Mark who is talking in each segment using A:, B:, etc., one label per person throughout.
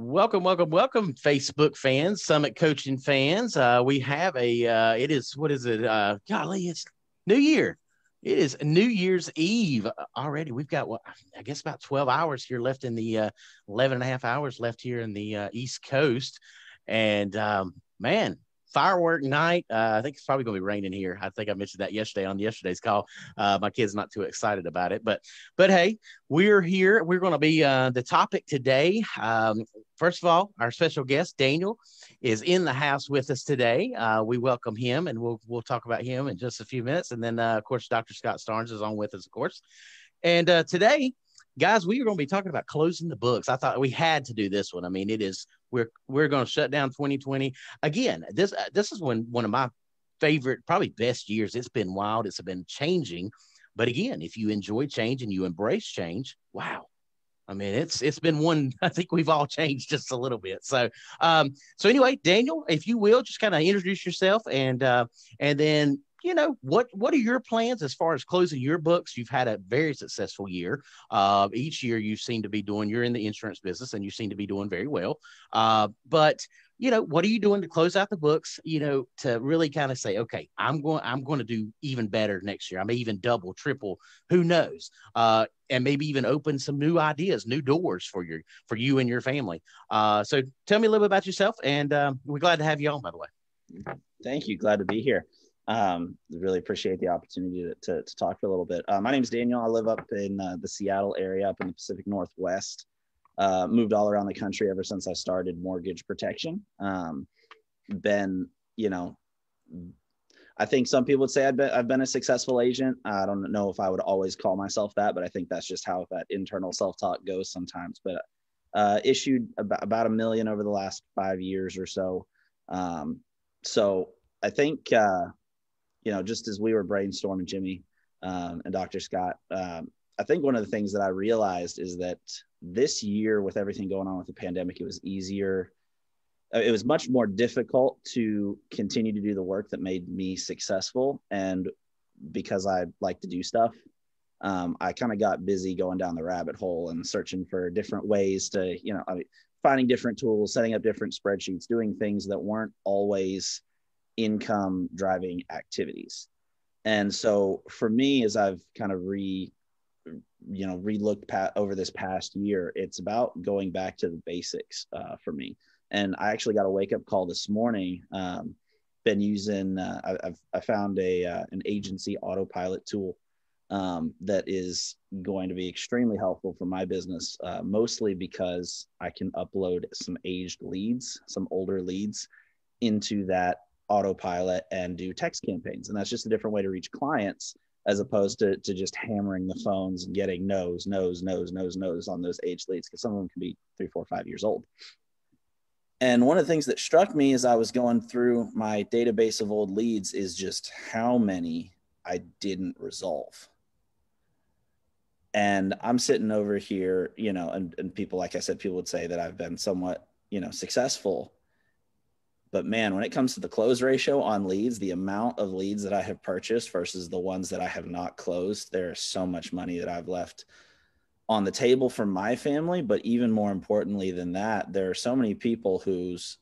A: Welcome, welcome, welcome, Facebook fans, Summit Coaching fans. Uh, we have a, uh, it is, what is it? Uh, golly, it's New Year. It is New Year's Eve already. We've got, what, I guess about 12 hours here left in the uh, 11 and a half hours left here in the uh, East Coast. And um, man, firework night. Uh, I think it's probably going to be raining here. I think I mentioned that yesterday on yesterday's call. Uh, my kid's not too excited about it, but but hey, we're here. We're going to be uh, the topic today. Um, first of all, our special guest Daniel is in the house with us today. Uh, we welcome him, and we'll we'll talk about him in just a few minutes. And then, uh, of course, Dr. Scott Starnes is on with us, of course. And uh, today guys, we are going to be talking about closing the books. I thought we had to do this one. I mean, it is we're we're going to shut down 2020 again. This uh, this is when one of my favorite, probably best years. It's been wild. It's been changing, but again, if you enjoy change and you embrace change, wow. I mean, it's it's been one. I think we've all changed just a little bit. So, um, so anyway, Daniel, if you will, just kind of introduce yourself and uh, and then you know what what are your plans as far as closing your books? You've had a very successful year. Uh, each year you seem to be doing you're in the insurance business and you seem to be doing very well. Uh, but you know what are you doing to close out the books you know to really kind of say okay i'm going i'm going to do even better next year. I may even double triple who knows? Uh, and maybe even open some new ideas new doors for your for you and your family. Uh, so tell me a little bit about yourself and um, we're glad to have you on by the way.
B: Thank you. Glad to be here um, really appreciate the opportunity to, to, to, talk for a little bit. Uh, my name is Daniel. I live up in uh, the Seattle area, up in the Pacific Northwest. Uh, moved all around the country ever since I started mortgage protection. Um, been, you know, I think some people would say I've been, I've been a successful agent. I don't know if I would always call myself that, but I think that's just how that internal self-talk goes sometimes. But uh, issued about, about a million over the last five years or so. Um, so I think uh, you know, just as we were brainstorming, Jimmy um, and Dr. Scott, um, I think one of the things that I realized is that this year, with everything going on with the pandemic, it was easier. Uh, it was much more difficult to continue to do the work that made me successful. And because I like to do stuff, um, I kind of got busy going down the rabbit hole and searching for different ways to, you know, I mean, finding different tools, setting up different spreadsheets, doing things that weren't always income driving activities. And so for me, as I've kind of re, you know, re-looked pat over this past year, it's about going back to the basics uh, for me. And I actually got a wake up call this morning. Um, been using, uh, I, have I found a uh, an agency autopilot tool um, that is going to be extremely helpful for my business, uh, mostly because I can upload some aged leads, some older leads into that autopilot and do text campaigns. And that's just a different way to reach clients as opposed to, to just hammering the phones and getting no's, no's, no's, no's, no's on those age leads because some of them can be three, four, five years old. And one of the things that struck me as I was going through my database of old leads is just how many I didn't resolve. And I'm sitting over here, you know, and, and people, like I said, people would say that I've been somewhat, you know, successful but man, when it comes to the close ratio on leads, the amount of leads that I have purchased versus the ones that I have not closed, there's so much money that I've left on the table for my family. But even more importantly than that, there are so many people whose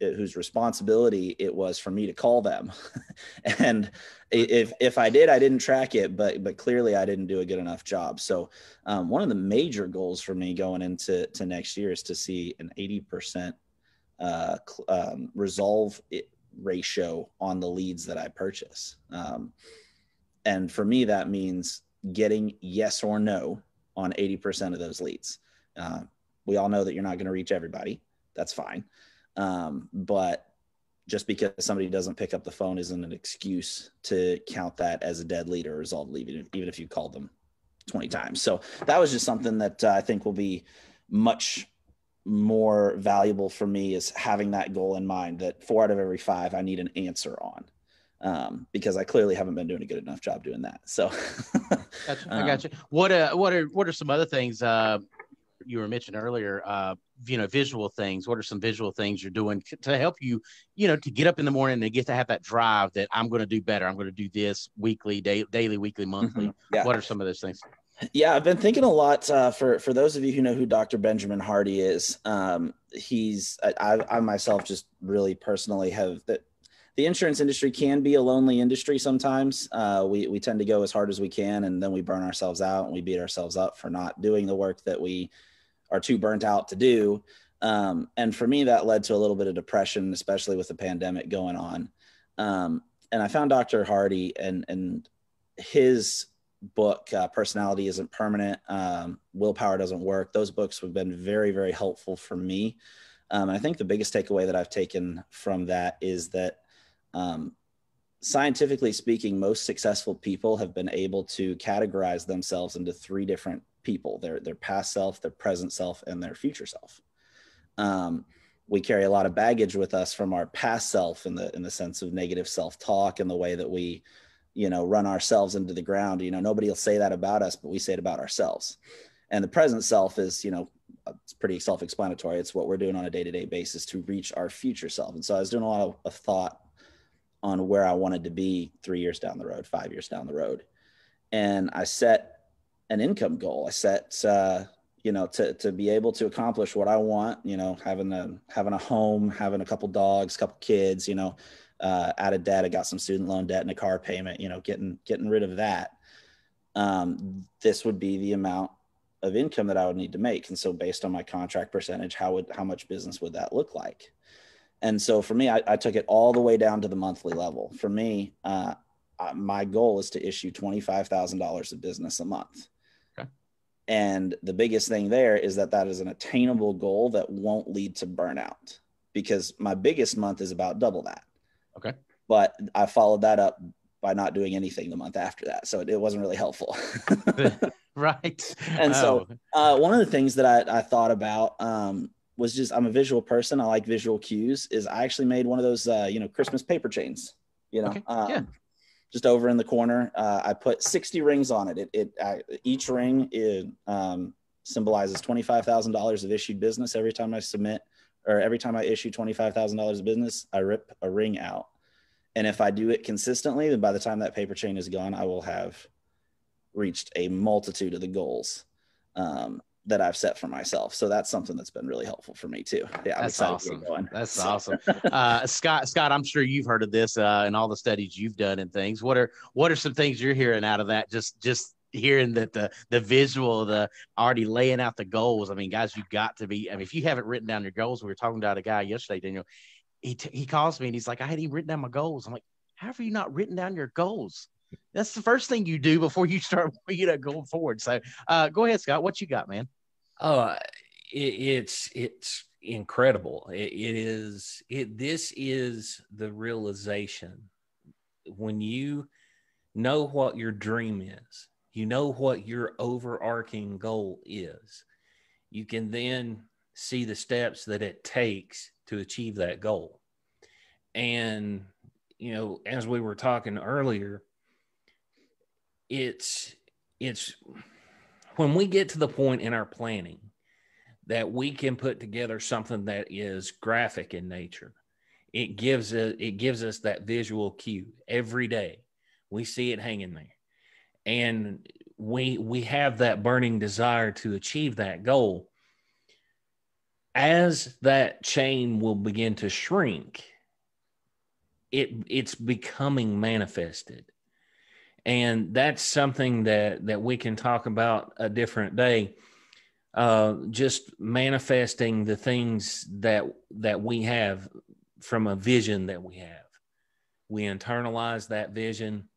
B: whose responsibility it was for me to call them. And if if i did i didn't track it but but clearly i didn't do a good enough job. So um, one of the major goals for me going into to next year is to see an 80% uh, um, resolve ratio on the leads that I purchase. Um, and for me, that means getting yes or no on 80% of those leads. Uh, we all know that you're not going to reach everybody. That's fine. Um, but just because somebody doesn't pick up the phone isn't an excuse to count that as a dead lead or resolved lead, even if you called them 20 times. So that was just something that uh, I think will be much more valuable for me is having that goal in mind that four out of every five I need an answer on. Um, because I clearly haven't been doing a good enough job doing that. So
A: gotcha. I got you. What uh, what are what are some other things uh, you were mentioning earlier? Uh, you know, visual things. What are some visual things you're doing to help you, you know, to get up in the morning and get to have that drive that I'm going to do better. I'm going to do this weekly, day, daily, weekly, monthly. Mm-hmm. Yeah. What are some of those things?
B: Yeah, I've been thinking a lot. Uh, for for those of you who know who Dr. Benjamin Hardy is, um, he's I, I myself just really personally have that the insurance industry can be a lonely industry sometimes. Uh, we we tend to go as hard as we can, and then we burn ourselves out and we beat ourselves up for not doing the work that we are too burnt out to do. Um, and for me, that led to a little bit of depression, especially with the pandemic going on. Um, and I found Dr. Hardy and and his book, uh, "Personality Isn't Permanent," um, "Willpower Doesn't Work." Those books have been very very helpful for me. Um, and I think the biggest takeaway that I've taken from that is that um, scientifically speaking, most successful people have been able to categorize themselves into three different people their, their past self, their present self, and their future self. Um, we carry a lot of baggage with us from our past self in the in the sense of negative self-talk and the way that we you know run ourselves into the ground you know nobody will say that about us but we say it about ourselves and the present self is you know it's pretty self-explanatory it's what we're doing on a day-to-day basis to reach our future self and so i was doing a lot of, thought on where I wanted to be three years down the road, five years down the road. And I set an income goal. I set, uh, you know, to, to be able to accomplish what I want, you know, having a, having a home, having a couple dogs, couple kids, you know, uh, out of debt. I got some student loan debt and a car payment, you know, getting, getting rid of that. Um, this would be the amount of income that I would need to make. And so based on my contract percentage, how would, how much business would that look like? And so for me, I, I, took it all the way down to the monthly level. For me, uh, my goal is to issue $25,000 of business a month. Okay. And the biggest thing there is that that is an attainable goal that won't lead to burnout because my biggest month is about double that.
A: Okay.
B: But I followed that up by not doing anything the month after that. So it, it wasn't really helpful.
A: right.
B: And so oh. uh, one of the things that I, I thought about um, was just I'm a visual person. I like visual cues. Is I actually made one of those uh, you know Christmas paper chains. You know, okay. um, yeah. just over in the corner. Uh, I put 60 rings on it. It, it I, each ring it, um, symbolizes twenty five thousand dollars of issued business every time I submit or every time I issue twenty five thousand dollars of business. I rip a ring out, and if I do it consistently, then by the time that paper chain is gone, I will have reached a multitude of the goals. Um, that I've set for myself. So that's something that's been really helpful for me too. Yeah,
A: I'm that's awesome. That's so. awesome. Uh, Scott, Scott, I'm sure you've heard of this uh, and all the studies you've done and things. What are what are some things you're hearing out of that? Just just hearing that the the visual, the already laying out the goals. I mean, guys, you got to be. I mean, if you haven't written down your goals, we were talking about a guy yesterday, Daniel. He t- he calls me and he's like, I hadn't even written down my goals. I'm like, how have you not written down your goals? That's the first thing you do before you start, you know, going forward. So, uh, go ahead, Scott. What you got, man?
C: Oh, it, it's it's incredible. It, it is it. This is the realization when you know what your dream is. You know what your overarching goal is. You can then see the steps that it takes to achieve that goal. And you know, as we were talking earlier, it's it's when we get to the point in our planning that we can put together something that is graphic in nature, it gives it, it gives us that visual cue every day. We see it hanging there. And we we have that burning desire to achieve that goal. As that chain will begin to shrink, it it's becoming manifested. And that's something that that we can talk about a different day uh, just manifesting the things that that we have from a vision that we have. We internalize that vision.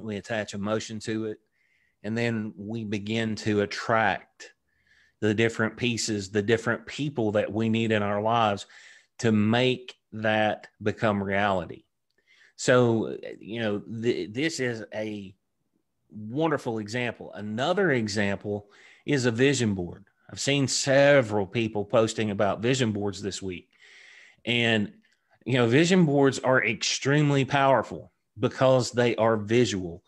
C: We attach emotion to it and then we begin to attract the different pieces the different people that we need in our lives to make that become reality so, you know, th- this is a wonderful example. Another example is a vision board. I've seen several people posting about vision boards this week. And, you know, vision boards are extremely powerful because they are visual.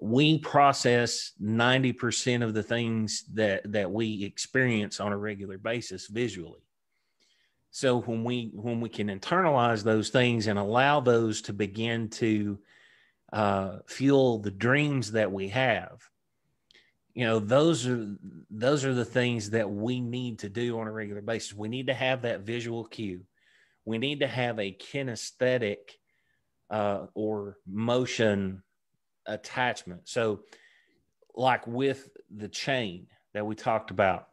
C: We process 90% of the things that, that we experience on a regular basis visually. So when we when we can internalize those things and allow those to begin to uh, fuel the dreams that we have, you know those are those are the things that we need to do on a regular basis we need to have that visual cue we need to have a kinesthetic uh, or motion attachment so like with the chain that we talked about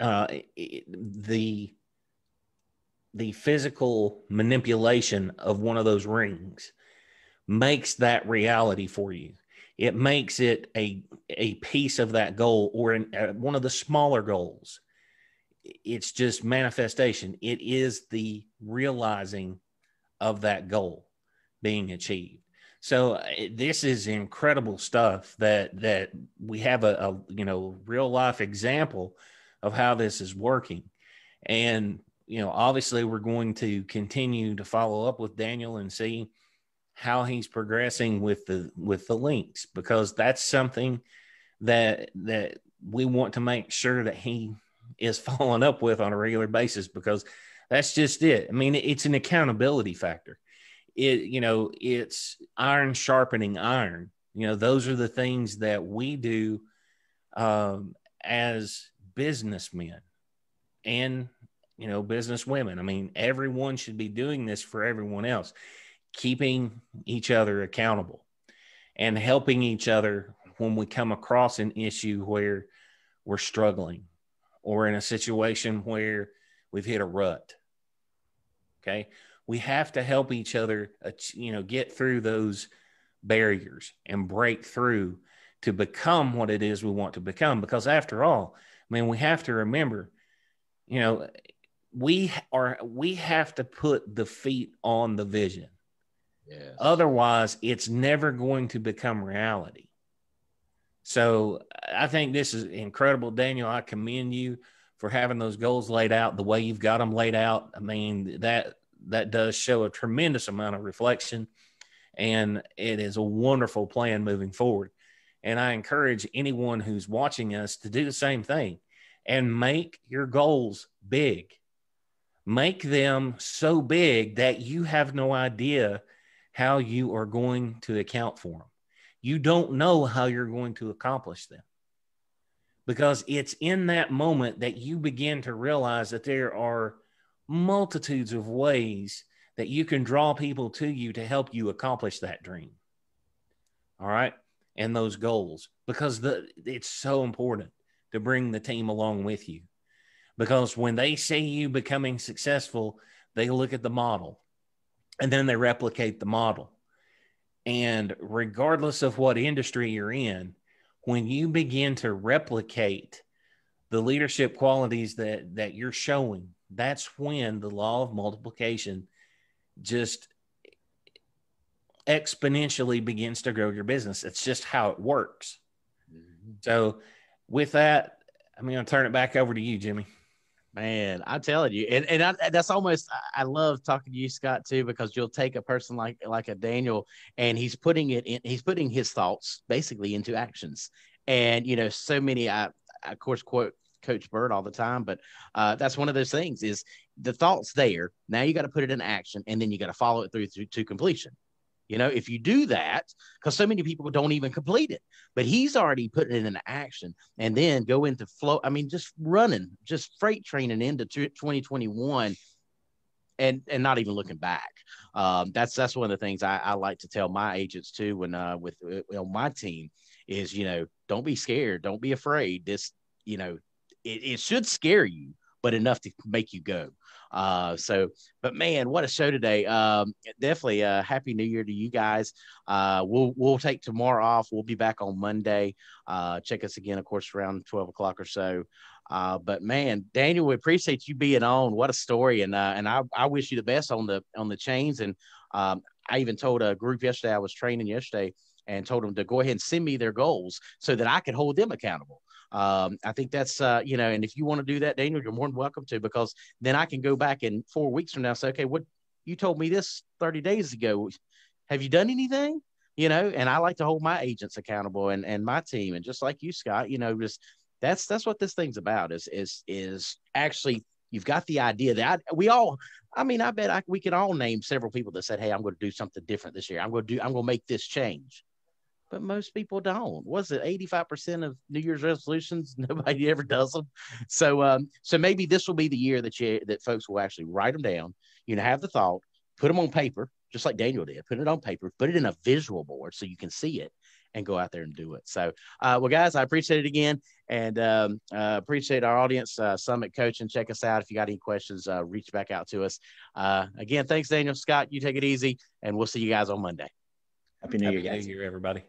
C: uh, it, the the physical manipulation of one of those rings makes that reality for you. It makes it a a piece of that goal or in, uh, one of the smaller goals. It's just manifestation. It is the realizing of that goal being achieved. So uh, this is incredible stuff that that we have a, a you know real life example of how this is working, and you know obviously we're going to continue to follow up with Daniel and see how he's progressing with the with the links because that's something that that we want to make sure that he is following up with on a regular basis because that's just it. I mean, it's an accountability factor. It you know, it's iron sharpening iron. You know, those are the things that we do um, as businessmen and you know business women. I mean, everyone should be doing this for everyone else keeping each other accountable and helping each other when we come across an issue where we're struggling or in a situation where we've hit a rut. Okay. We have to help each other, uh, you know, get through those barriers and break through to become what it is we want to become. Because after all, I mean, we have to remember, you know, we are, we have to put the feet on the vision. Yes. Otherwise, it's never going to become reality. So I think this is incredible, Daniel. I commend you for having those goals laid out the way you've got them laid out. I mean that that does show a tremendous amount of reflection, and it is a wonderful plan moving forward. And I encourage anyone who's watching us to do the same thing and make your goals big. Make them so big that you have no idea how you are going to account for them. You don't know how you're going to accomplish them because it's in that moment that you begin to realize that there are multitudes of ways that you can draw people to you to help you accomplish that dream. All right. And those goals because the it's so important to bring the team along with you. Because when they see you becoming successful, they look at the model and then they replicate the model. And regardless of what industry you're in, when you begin to replicate the leadership qualities that that you're showing, that's when the law of multiplication just exponentially begins to grow your business. It's just how it works. Mm-hmm. So, with that, I'm going to turn it back over to you, Jimmy.
A: Man, I'm telling you, and and I, that's almost I love talking to you, Scott, too, because you'll take a person like like a Daniel, and he's putting it in, he's putting his thoughts basically into actions, and you know, so many I, I of course quote Coach Bird all the time, but uh, that's one of those things is the thoughts there. Now you got to put it in action, and then you got to follow it through, through to completion. You know, if you do that, because so many people don't even complete it, but he's already putting it into action and then go into flow. I mean, just running, just freight training into 2021 and and not even looking back. Um, that's that's one of the things I, I, like to tell my agents too when uh with uh, my team is you know don't be scared, don't be afraid. This you know it, it should scare you, but enough to make you go. Uh, so, but man, what a show today. Um, definitely uh, happy new year to you guys. Uh, we'll, we'll take tomorrow off. We'll be back on Monday. Uh, check us again, of course, around 12 o'clock or so. Uh, but man, Daniel, we appreciate you being on. What a story. And, uh, and I, I wish you the best on the, on the chains. And, um, I even told a group yesterday, I was training yesterday and told them to go ahead and send me their goals so that I could hold them accountable um, I think that's uh, you know, and if you want to do that, Daniel, you're more than welcome to because then I can go back in four weeks from now say, okay, what you told me this 30 days ago, have you done anything? You know, and I like to hold my agents accountable and and my team, and just like you, Scott, you know, just that's that's what this thing's about is is is actually you've got the idea that I, we all i mean i bet I, we can all name several people that said hey i'm going to do something different this year. I'm going to do i'm going to make this change but most people don't. Was it 85% of New Year's resolutions? Nobody ever does them. So, um, so maybe this will be the year that you, that folks will actually write them down, you know, have the thought, put them on paper, just like Daniel did, put it on paper, put it in a visual board so you can see it and go out there and do it. So, uh, well, guys, I appreciate it again and um, uh, appreciate our audience. Uh, Summit Coaching, and check us out. If you got any questions, uh, reach back out to us. Uh, again, thanks, Daniel. Scott, you take it easy, and we'll see you guys on Monday.
B: Happy New Year,
C: Happy
B: guys.
C: New Year, everybody.